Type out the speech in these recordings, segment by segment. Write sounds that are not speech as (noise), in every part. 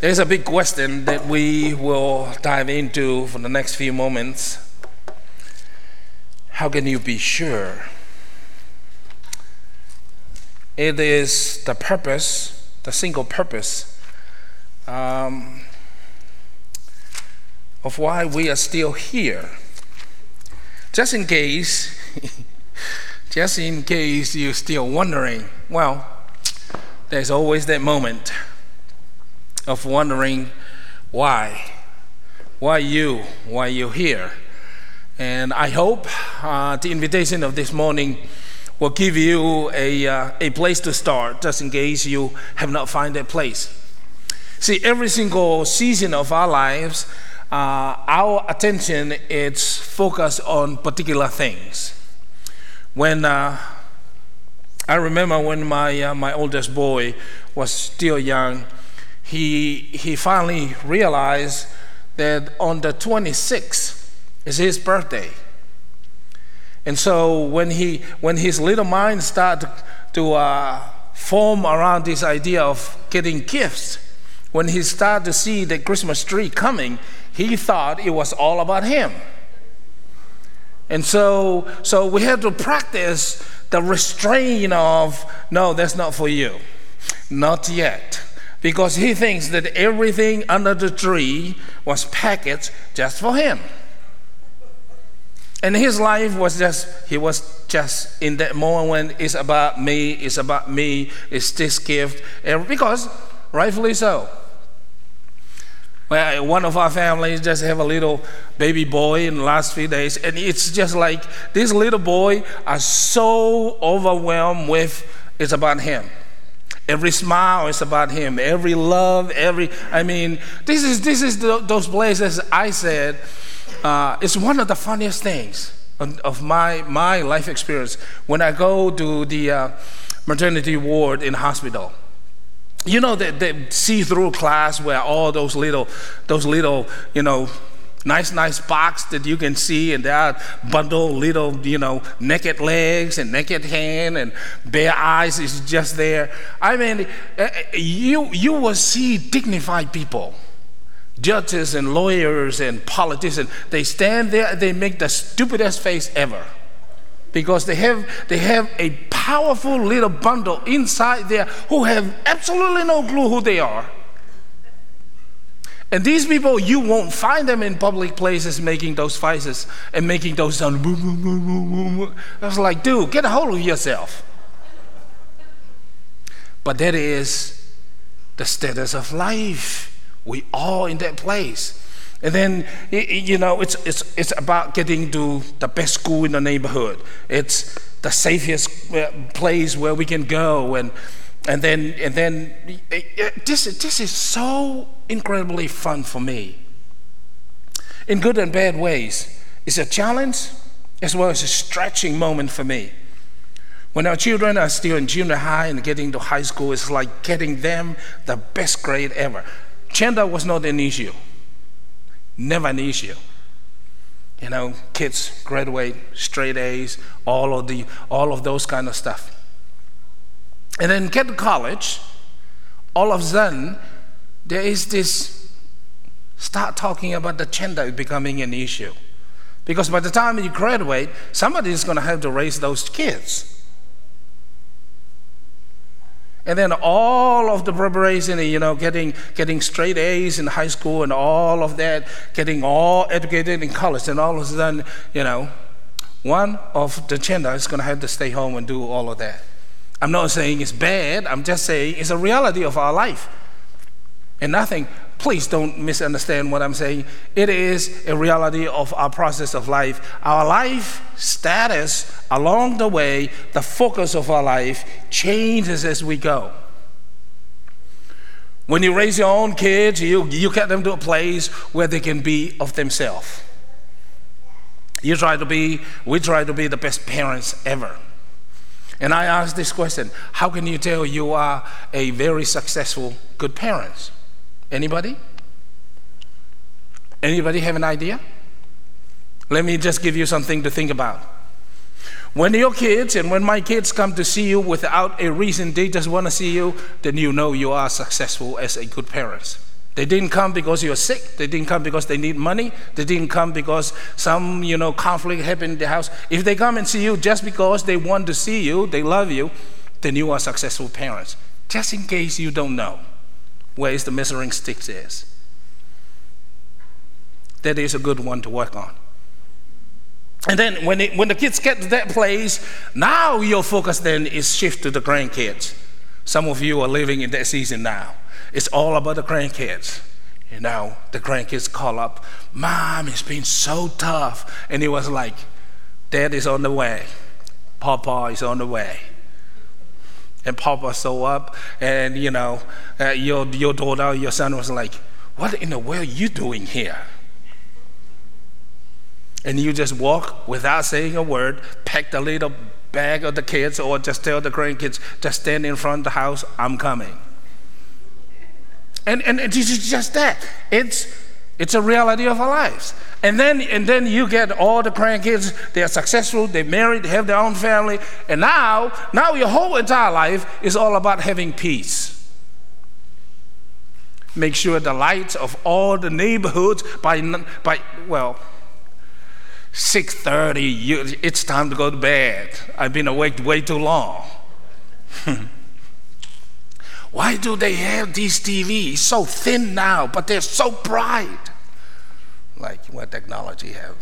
There's a big question that we will dive into for the next few moments. How can you be sure? It is the purpose, the single purpose um, of why we are still here. Just in case, (laughs) just in case you're still wondering, well, there's always that moment of wondering why. Why you? Why you here? And I hope uh, the invitation of this morning will give you a, uh, a place to start, just in case you have not found a place. See, every single season of our lives, uh, our attention is focused on particular things. When uh, I remember when my, uh, my oldest boy was still young, he, he finally realized that on the 26th is his birthday. And so when, he, when his little mind started to uh, form around this idea of getting gifts, when he started to see the Christmas tree coming, he thought it was all about him. And so, so we had to practice the restraint of, no, that's not for you. Not yet because he thinks that everything under the tree was packaged just for him. And his life was just, he was just in that moment when it's about me, it's about me, it's this gift, because rightfully so. Well, one of our families just have a little baby boy in the last few days, and it's just like this little boy are so overwhelmed with it's about him. Every smile is about Him. Every love, every, I mean, this is, this is the, those places I said, uh, it's one of the funniest things of my, my life experience when I go to the uh, maternity ward in hospital. You know, the, the see-through class where all those little, those little, you know, nice, nice box that you can see, and there are bundle little, you know, naked legs and naked hand and bare eyes is just there. I mean, eh, eh, you you will see dignified people, judges and lawyers and politicians. They stand there, they make the stupidest face ever. Because they have they have a powerful little bundle inside there who have absolutely no clue who they are and these people, you won't find them in public places making those faces and making those sounds. I was like, dude, get a hold of yourself. But that is the status of life. We all in that place. And then, you know, it's, it's, it's about getting to the best school in the neighborhood. It's the safest uh, place where we can go. And, and then, and then this, this is so incredibly fun for me. In good and bad ways. It's a challenge as well as a stretching moment for me. When our children are still in junior high and getting to high school, it's like getting them the best grade ever. Gender was not an issue, never an issue. You know, kids graduate straight A's, all of the, all of those kind of stuff. And then get to college, all of a sudden, there is this start talking about the gender becoming an issue. Because by the time you graduate, somebody is going to have to raise those kids. And then all of the preparation, you know, getting, getting straight A's in high school and all of that, getting all educated in college, and all of a sudden, you know, one of the gender is going to have to stay home and do all of that. I'm not saying it's bad, I'm just saying it's a reality of our life. And nothing, please don't misunderstand what I'm saying. It is a reality of our process of life. Our life status along the way, the focus of our life changes as we go. When you raise your own kids, you, you get them to a place where they can be of themselves. You try to be, we try to be the best parents ever. And I ask this question How can you tell you are a very successful, good parent? Anybody? Anybody have an idea? Let me just give you something to think about. When your kids and when my kids come to see you without a reason, they just want to see you, then you know you are successful as a good parent. They didn't come because you're sick. They didn't come because they need money. They didn't come because some, you know, conflict happened in the house. If they come and see you just because they want to see you, they love you, then you are successful parents. Just in case you don't know where is the measuring stick is. That is a good one to work on. And then when, it, when the kids get to that place, now your focus then is shift to the grandkids. Some of you are living in that season now. It's all about the grandkids. You know, the grandkids call up, Mom, it's been so tough. And it was like, Dad is on the way. Papa is on the way. And Papa saw up, and you know, uh, your, your daughter, your son was like, What in the world are you doing here? and you just walk without saying a word, pack the little bag of the kids, or just tell the grandkids, just stand in front of the house, I'm coming. And, and it's just that. It's, it's a reality of our lives. And then, and then you get all the grandkids, they're successful, they're married, they have their own family, and now, now your whole entire life is all about having peace. Make sure the lights of all the neighborhoods by, by well, 6.30, it's time to go to bed. I've been awake way too long. (laughs) Why do they have these TVs so thin now, but they're so bright? Like what technology have.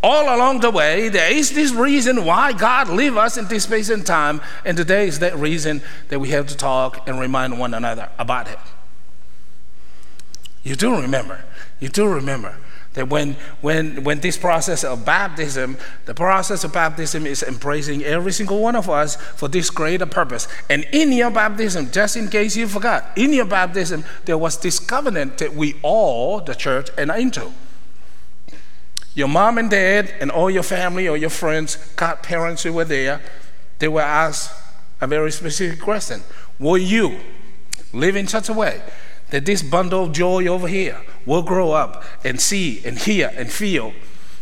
All along the way, there is this reason why God leave us in this space and time, and today is that reason that we have to talk and remind one another about it. You do remember. You do remember that when, when, when this process of baptism, the process of baptism is embracing every single one of us for this greater purpose. And in your baptism, just in case you forgot, in your baptism, there was this covenant that we all, the church, enter into. Your mom and dad and all your family or your friends, godparents who were there, they were asked a very specific question. Will you live in such a way that this bundle of joy over here will grow up and see and hear and feel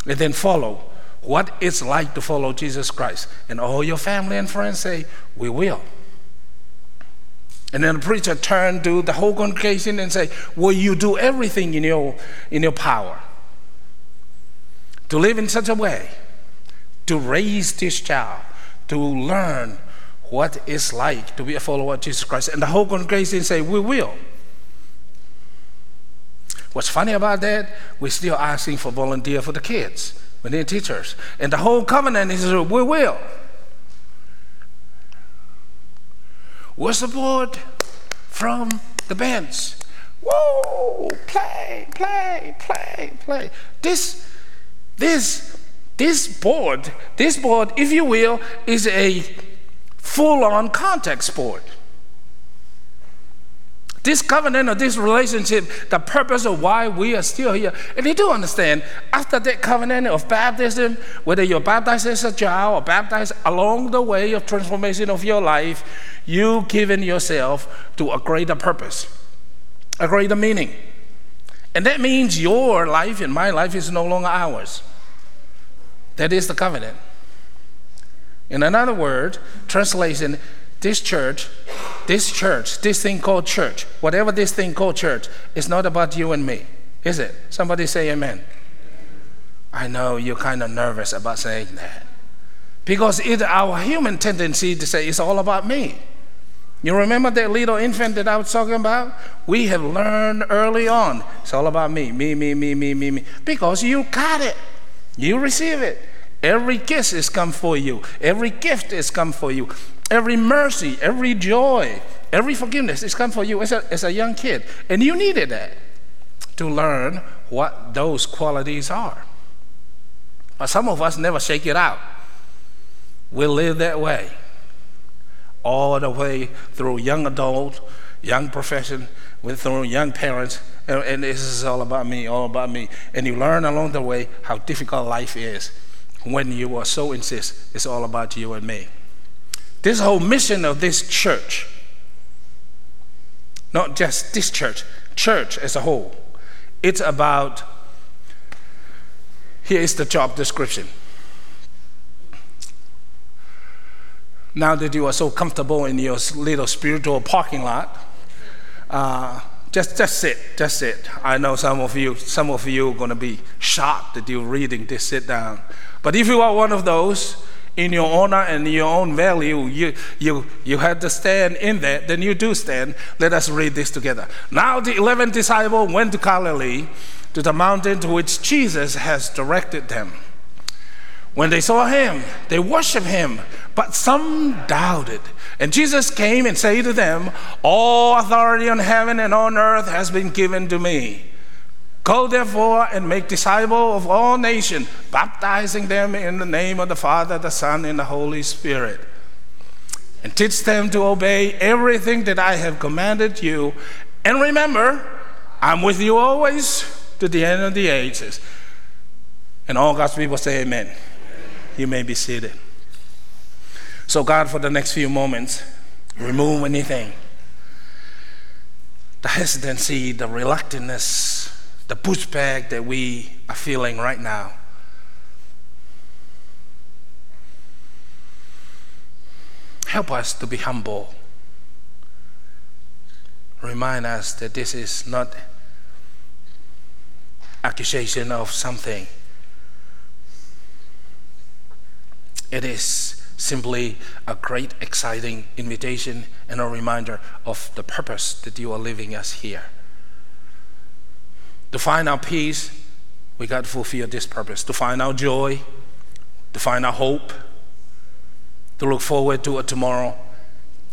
and then follow what it's like to follow Jesus Christ. And all your family and friends say, We will. And then the preacher turned to the whole congregation and say, Will you do everything in your, in your power to live in such a way, to raise this child, to learn what it's like to be a follower of Jesus Christ? And the whole congregation say, We will. What's funny about that? We're still asking for volunteer for the kids. We need teachers. And the whole covenant is we will. We'll support from the bands. Whoa, play, play, play, play. This, this, this board, this board, if you will, is a full-on contact sport this covenant or this relationship, the purpose of why we are still here. And they do understand after that covenant of baptism, whether you're baptized as a child or baptized along the way of transformation of your life, you've given yourself to a greater purpose, a greater meaning. And that means your life and my life is no longer ours. That is the covenant. In another word, translation, this church this church, this thing called church, whatever this thing called church, is not about you and me, is it? Somebody say amen. I know you're kind of nervous about saying that. Because it's our human tendency to say it's all about me. You remember that little infant that I was talking about? We have learned early on it's all about me, me, me, me, me, me, me. Because you got it, you receive it. Every kiss is come for you, every gift is come for you. Every mercy, every joy, every forgiveness is come for you as a, as a young kid. And you needed that to learn what those qualities are. But some of us never shake it out. We live that way all the way through young adult, young profession, through young parents, and, and this is all about me, all about me. And you learn along the way how difficult life is when you are so insist it's all about you and me. This whole mission of this church, not just this church, church as a whole, it's about here is the job description. Now that you are so comfortable in your little spiritual parking lot, Uh, just, just sit, just sit. I know some of you, some of you are going to be shocked that you're reading this. Sit down. But if you are one of those, in your honor and your own value, you, you, you had to stand in that, then you do stand. Let us read this together. Now the eleven disciples went to Galilee, to the mountain to which Jesus has directed them. When they saw him, they worshiped him, but some doubted. And Jesus came and said to them, All authority on heaven and on earth has been given to me. Go therefore and make disciples of all nations, baptizing them in the name of the Father, the Son, and the Holy Spirit. And teach them to obey everything that I have commanded you. And remember, I'm with you always to the end of the ages. And all God's people say, Amen. amen. You may be seated. So, God, for the next few moments, remove anything the hesitancy, the reluctantness, the pushback that we are feeling right now. Help us to be humble. Remind us that this is not accusation of something. It is simply a great, exciting invitation and a reminder of the purpose that you are leaving us here. To find our peace, we got to fulfill this purpose. To find our joy, to find our hope, to look forward to a tomorrow.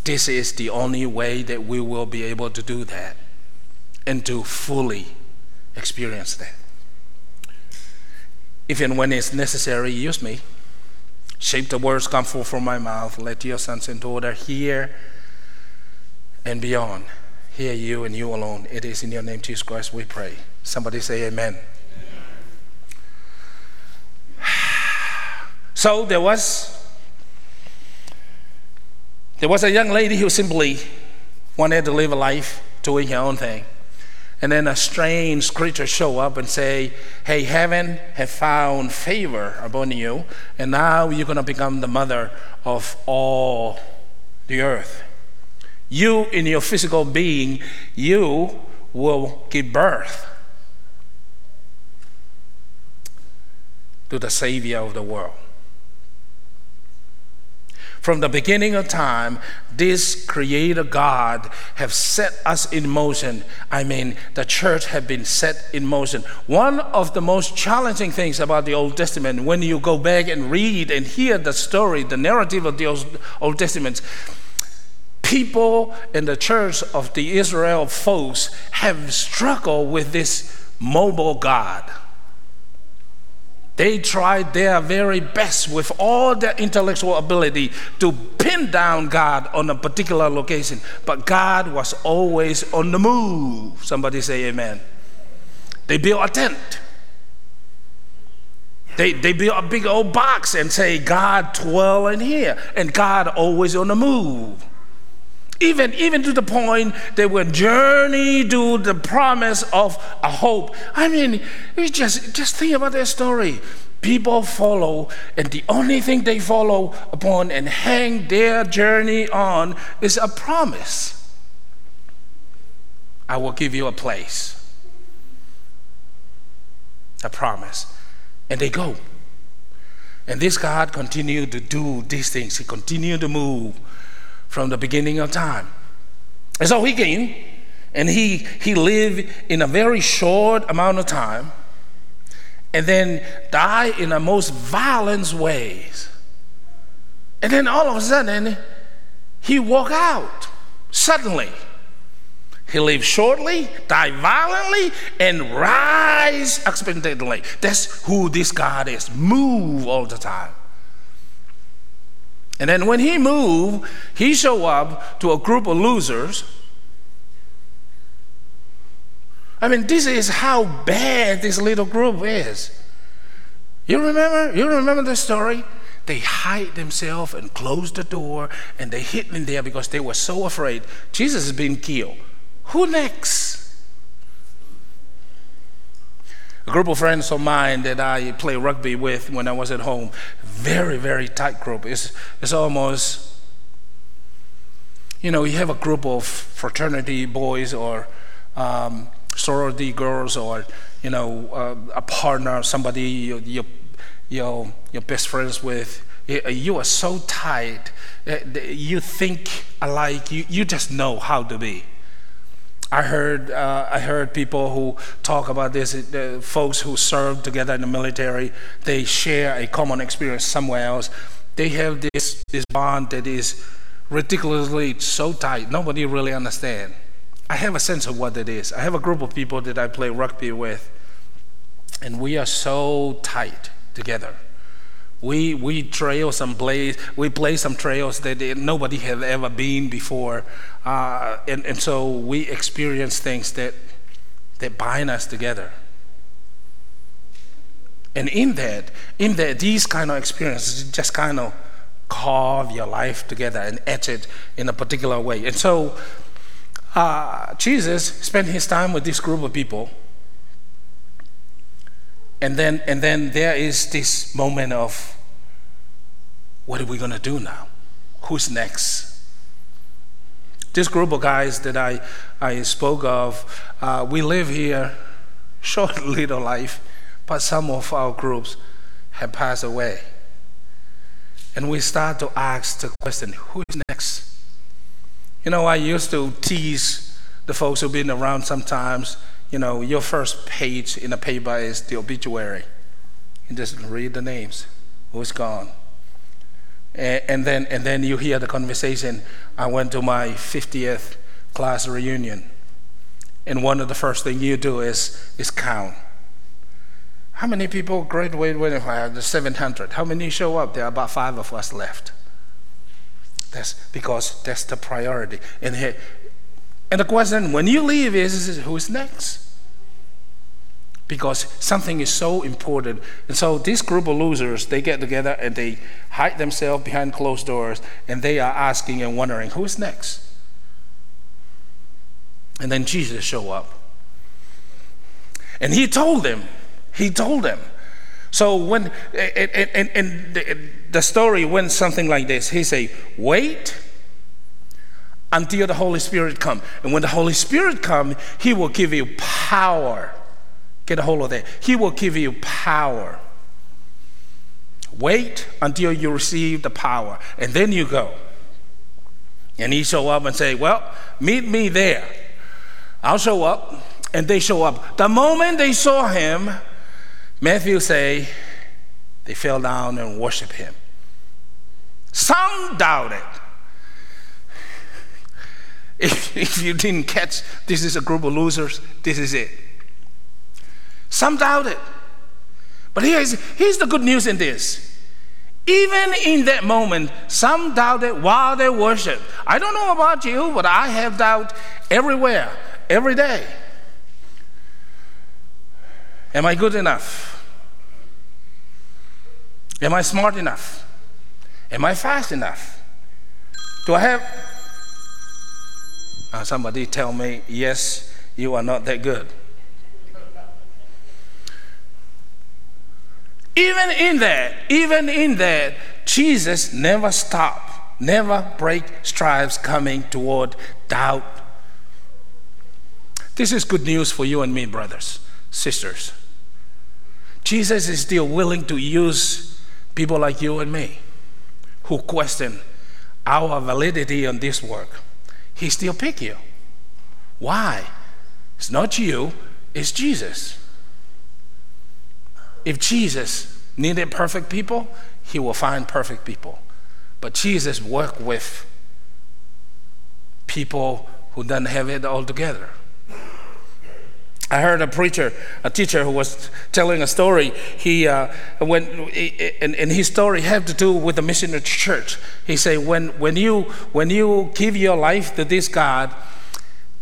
This is the only way that we will be able to do that and to fully experience that. If and when it's necessary, use me. Shape the words come forth from my mouth. Let your sons and daughters hear and beyond. Hear you and you alone. It is in your name, Jesus Christ, we pray. Somebody say amen. amen. (sighs) So there was there was a young lady who simply wanted to live a life doing her own thing. And then a strange creature show up and say, Hey, heaven have found favor upon you, and now you're gonna become the mother of all the earth. You in your physical being, you will give birth to the Savior of the world. From the beginning of time, this Creator God have set us in motion. I mean, the church have been set in motion. One of the most challenging things about the Old Testament, when you go back and read and hear the story, the narrative of the Old Testament, people in the church of the Israel folks have struggled with this mobile God. They tried their very best with all their intellectual ability to pin down God on a particular location, but God was always on the move. Somebody say amen. They built a tent. They, they built a big old box and say, God dwell in here, and God always on the move. Even, even to the point they will journey to the promise of a hope. I mean, you just, just think about their story. People follow, and the only thing they follow upon and hang their journey on is a promise. I will give you a place. A promise. And they go. And this God continued to do these things. He continued to move from the beginning of time. And so he came and he, he lived in a very short amount of time and then died in the most violent ways. And then all of a sudden, he walked out suddenly. He lived shortly, died violently, and rise expectantly. That's who this God is. Move all the time. And then when he moved, he showed up to a group of losers. I mean, this is how bad this little group is. You remember? You remember the story? They hide themselves and close the door and they hid in there because they were so afraid Jesus is being killed. Who next? A group of friends of mine that I play rugby with when I was at home, very, very tight group. It's, it's almost, you know, you have a group of fraternity boys or um, sorority girls or, you know, uh, a partner, somebody you, you, you, you're best friends with. You are so tight. You think alike. You, you just know how to be. I heard, uh, I heard people who talk about this, uh, folks who serve together in the military, they share a common experience somewhere else. They have this, this bond that is ridiculously so tight, nobody really understands. I have a sense of what it is. I have a group of people that I play rugby with, and we are so tight together. We, we trail some plays, we play some trails that nobody has ever been before. Uh, and, and so we experience things that, that bind us together. And in that, in that, these kind of experiences just kind of carve your life together and etch it in a particular way. And so uh, Jesus spent his time with this group of people. And then, and then there is this moment of what are we going to do now? Who's next? This group of guys that I, I spoke of, uh, we live here, (laughs) short (laughs) little life, but some of our groups have passed away. And we start to ask the question who is next? You know, I used to tease the folks who've been around sometimes, you know, your first page in a paper is the obituary. You just read the names, who's gone and then, and then you hear the conversation. I went to my 50th class reunion. And one of the first things you do is, is count. How many people graduated when uh, the 700? How many show up? There are about five of us left. That's because that's the priority. And, and the question when you leave is, is who's next? because something is so important. And so this group of losers, they get together and they hide themselves behind closed doors and they are asking and wondering, who's next? And then Jesus show up. And he told them, he told them. So when, and, and, and the, story went something like this. He say, wait until the Holy Spirit come. And when the Holy Spirit come, he will give you power Get a hold of that. He will give you power. Wait until you receive the power, and then you go. And he show up and say, "Well, meet me there." I'll show up, and they show up. The moment they saw him, Matthew say, they fell down and worship him. Some doubted. (laughs) If, if you didn't catch, this is a group of losers. This is it. Some doubt it. But here's, here's the good news in this. Even in that moment, some doubted while they worship. I don't know about you, but I have doubt everywhere, every day. Am I good enough? Am I smart enough? Am I fast enough? Do I have. Uh, somebody tell me, yes, you are not that good. Even in that, even in that, Jesus never stopped, never break strides coming toward doubt. This is good news for you and me, brothers, sisters. Jesus is still willing to use people like you and me who question our validity on this work. He still pick you. Why? It's not you, it's Jesus. If Jesus needed perfect people, he will find perfect people. But Jesus worked with people who doesn't have it all together. I heard a preacher, a teacher who was telling a story. He uh, when and, and his story had to do with the missionary church. He said, when when you when you give your life to this God,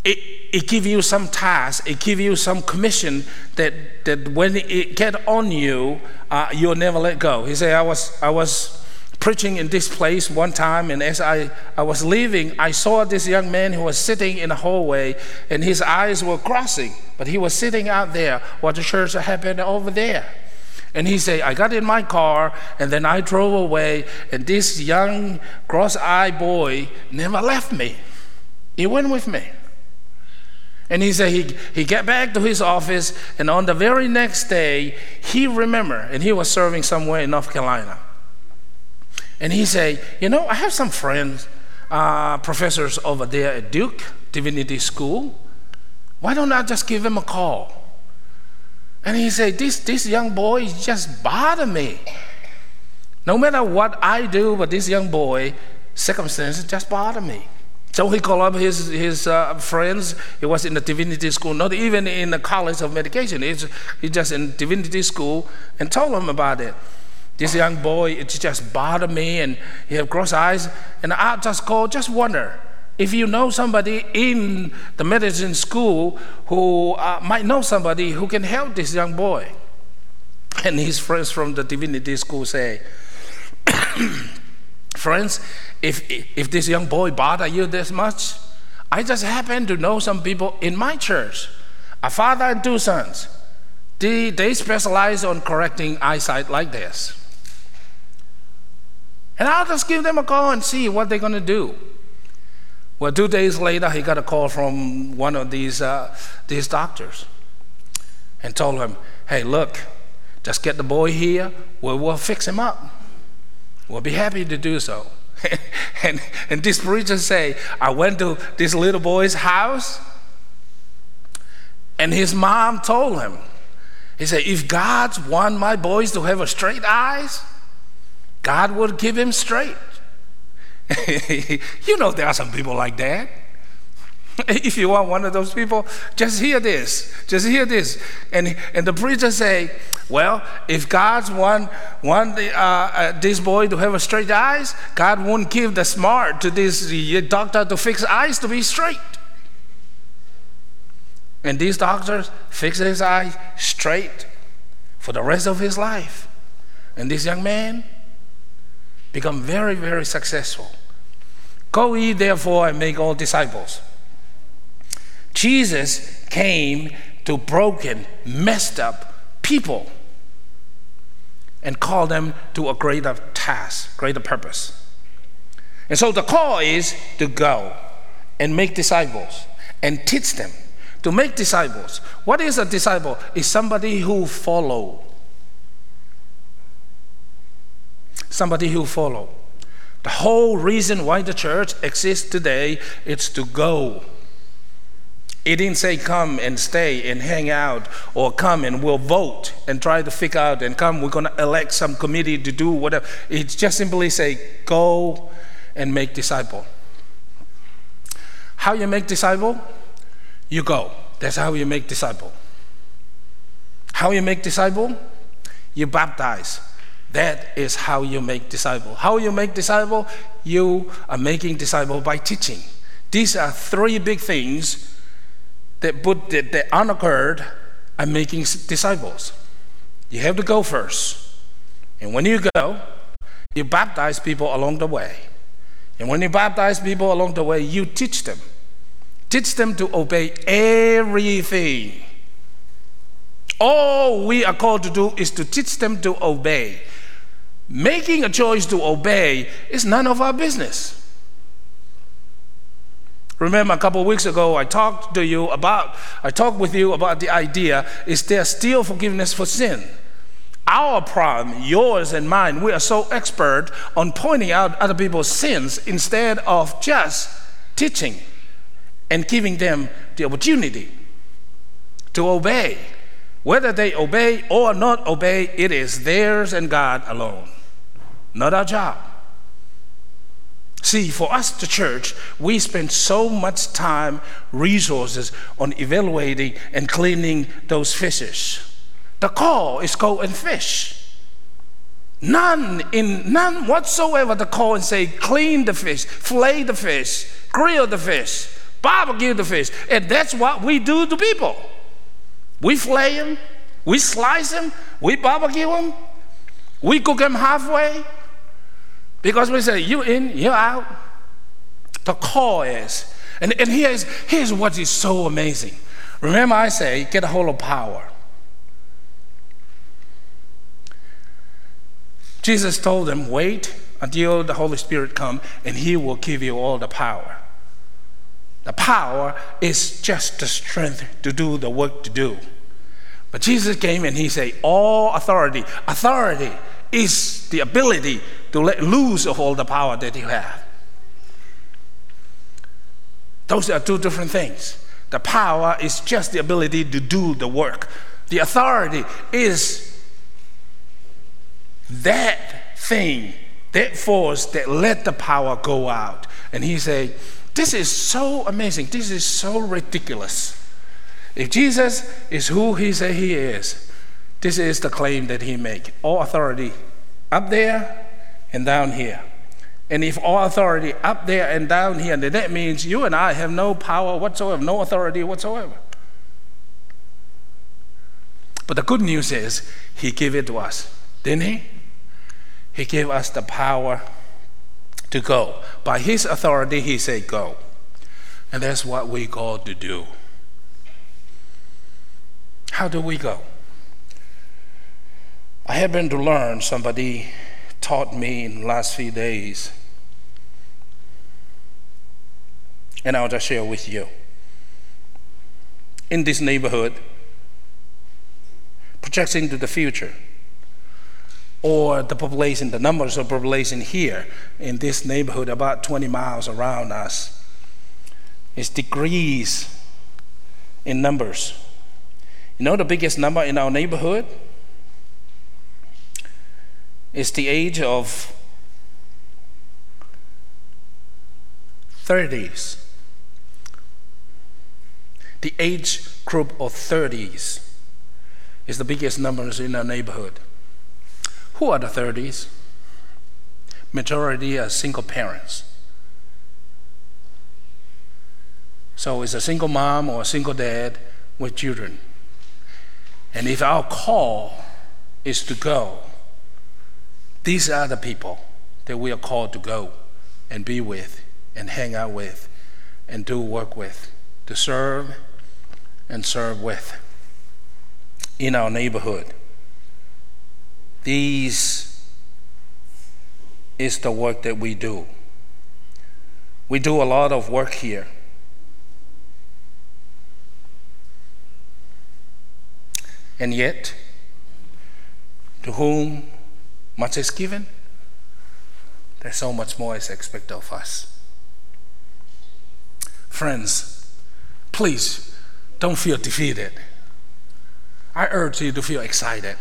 it, it give you some task, it give you some commission that, that when it get on you, uh, you'll never let go. He said, I was, I was preaching in this place one time, and as I, I was leaving, I saw this young man who was sitting in a hallway, and his eyes were crossing, but he was sitting out there while the church happened over there. And he said, I got in my car, and then I drove away, and this young cross eyed boy never left me. He went with me. And he said he, he got back to his office, and on the very next day, he remembered, and he was serving somewhere in North Carolina. And he said, You know, I have some friends, uh, professors over there at Duke Divinity School. Why don't I just give them a call? And he said, This, this young boy just bother me. No matter what I do, but this young boy, circumstances just bother me. So he called up his, his uh, friends. He was in the divinity school, not even in the college of medication. He's, he's just in divinity school and told them about it. This young boy, it just bothered me and he had cross eyes. And I just called, just wonder if you know somebody in the medicine school who uh, might know somebody who can help this young boy. And his friends from the divinity school say, (coughs) Friends, if, if this young boy bother you this much, I just happen to know some people in my church, a father and two sons. They, they specialize on correcting eyesight like this. And I'll just give them a call and see what they're going to do. Well, two days later, he got a call from one of these, uh, these doctors and told him, hey, look, just get the boy here, we'll, we'll fix him up. We'll be happy to do so. (laughs) and, and this preacher say, I went to this little boy's house, and his mom told him, he said, if God want my boys to have a straight eyes, God would give him straight. (laughs) you know there are some people like that. (laughs) if you are one of those people, just hear this. Just hear this. And, and the preacher say, well, if God want, want the, uh, uh, this boy to have straight eyes, God won't give the smart to this doctor to fix eyes to be straight. And these doctors fix his eyes straight for the rest of his life. And this young man become very, very successful. Go ye therefore and make all disciples Jesus came to broken, messed up people and called them to a greater task, greater purpose. And so the call is to go and make disciples and teach them. To make disciples. What is a disciple? Is somebody who follow. Somebody who follow. The whole reason why the church exists today is to go it didn't say come and stay and hang out or come and we'll vote and try to figure out and come, we're going to elect some committee to do whatever. It just simply say go and make disciple. How you make disciple? You go. That's how you make disciple. How you make disciple? You baptize. That is how you make disciple. How you make disciple? You are making disciple by teaching. These are three big things that put that, that unoccurred are making disciples. You have to go first. And when you go, you baptize people along the way. And when you baptize people along the way, you teach them. Teach them to obey everything. All we are called to do is to teach them to obey. Making a choice to obey is none of our business. Remember a couple weeks ago I talked to you about I talked with you about the idea is there still forgiveness for sin? Our problem, yours and mine, we are so expert on pointing out other people's sins instead of just teaching and giving them the opportunity to obey. Whether they obey or not obey, it is theirs and God alone, not our job. See, for us, the church, we spend so much time, resources on evaluating and cleaning those fishes. The call is go and fish. None in none whatsoever the call and say clean the fish, flay the fish, grill the fish, barbecue the fish. And that's what we do to people. We flay them, we slice them, we barbecue them, we cook them halfway, because we say, you in, you out. The call is. And, and here's, here's what is so amazing. Remember, I say, get a hold of power. Jesus told them, wait until the Holy Spirit come and he will give you all the power. The power is just the strength to do the work to do. But Jesus came and he said, All authority, authority is the ability to let loose of all the power that you have. Those are two different things. The power is just the ability to do the work. The authority is that thing, that force that let the power go out. And he said, This is so amazing. This is so ridiculous. If Jesus is who he said he is, this is the claim that he make. All authority up there and down here. And if all authority up there and down here, then that means you and I have no power whatsoever, no authority whatsoever. But the good news is he gave it to us, didn't he? He gave us the power to go. By his authority, he said, Go. And that's what we called to do. How do we go? I happen to learn, somebody taught me in the last few days, and I'll just share with you. In this neighborhood, projecting to the future, or the population, the numbers of population here in this neighborhood, about 20 miles around us, is degrees in numbers. You know the biggest number in our neighborhood? Is the age of 30s. The age group of 30s is the biggest numbers in our neighborhood. Who are the 30s? Majority are single parents. So it's a single mom or a single dad with children. And if our call is to go, these are the people that we are called to go and be with and hang out with and do work with, to serve and serve with in our neighborhood. These is the work that we do. We do a lot of work here. And yet, to whom much is given, there's so much more is expected of us. Friends, please don't feel defeated. I urge you to feel excited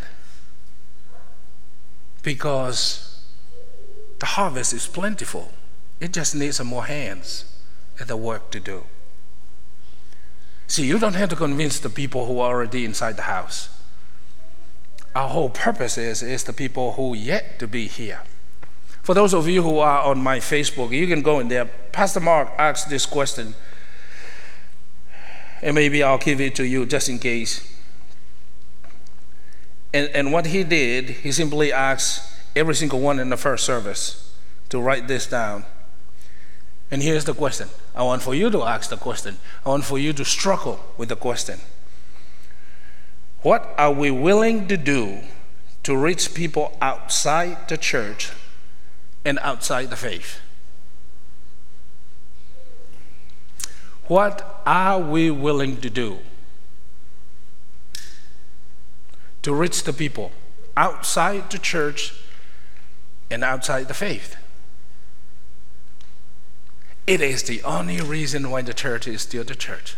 because the harvest is plentiful. It just needs some more hands at the work to do. See, you don't have to convince the people who are already inside the house. Our whole purpose is, is the people who yet to be here. For those of you who are on my Facebook, you can go in there. Pastor Mark asked this question, and maybe I'll give it to you just in case. And, and what he did, he simply asked every single one in the first service to write this down. And here's the question I want for you to ask the question, I want for you to struggle with the question. What are we willing to do to reach people outside the church and outside the faith? What are we willing to do to reach the people outside the church and outside the faith? It is the only reason why the church is still the church.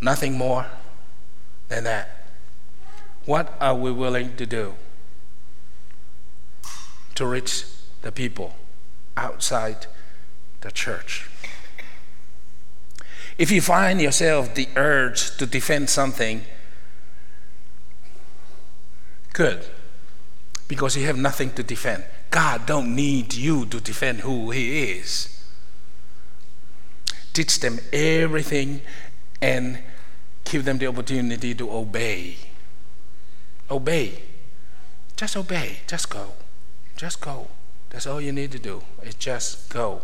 Nothing more than that. What are we willing to do to reach the people outside the church? If you find yourself the urge to defend something, good, because you have nothing to defend. God don't need you to defend who He is teach them everything, and give them the opportunity to obey. Obey. Just obey. Just go. Just go. That's all you need to do. Is just go.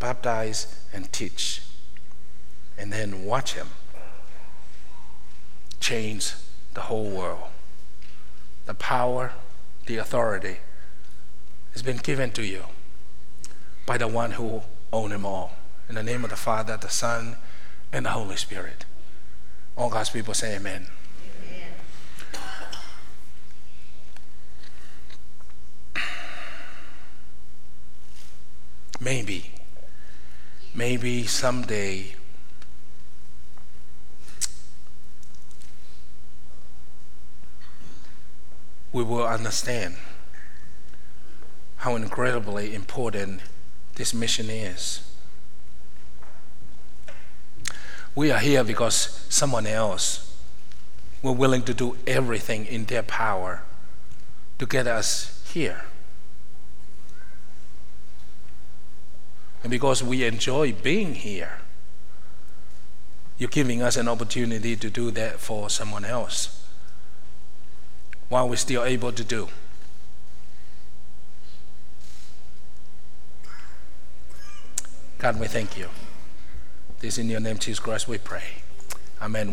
Baptize and teach. And then watch him change the whole world. The power, the authority has been given to you by the one who owns them all In the name of the Father, the Son, and the Holy Spirit. All God's people say amen. Maybe, maybe someday we will understand how incredibly important this mission is. We are here because someone else were willing to do everything in their power to get us here. And because we enjoy being here, you're giving us an opportunity to do that for someone else while we're still able to do. God, we thank you. This in your name, Jesus Christ, we pray. Amen.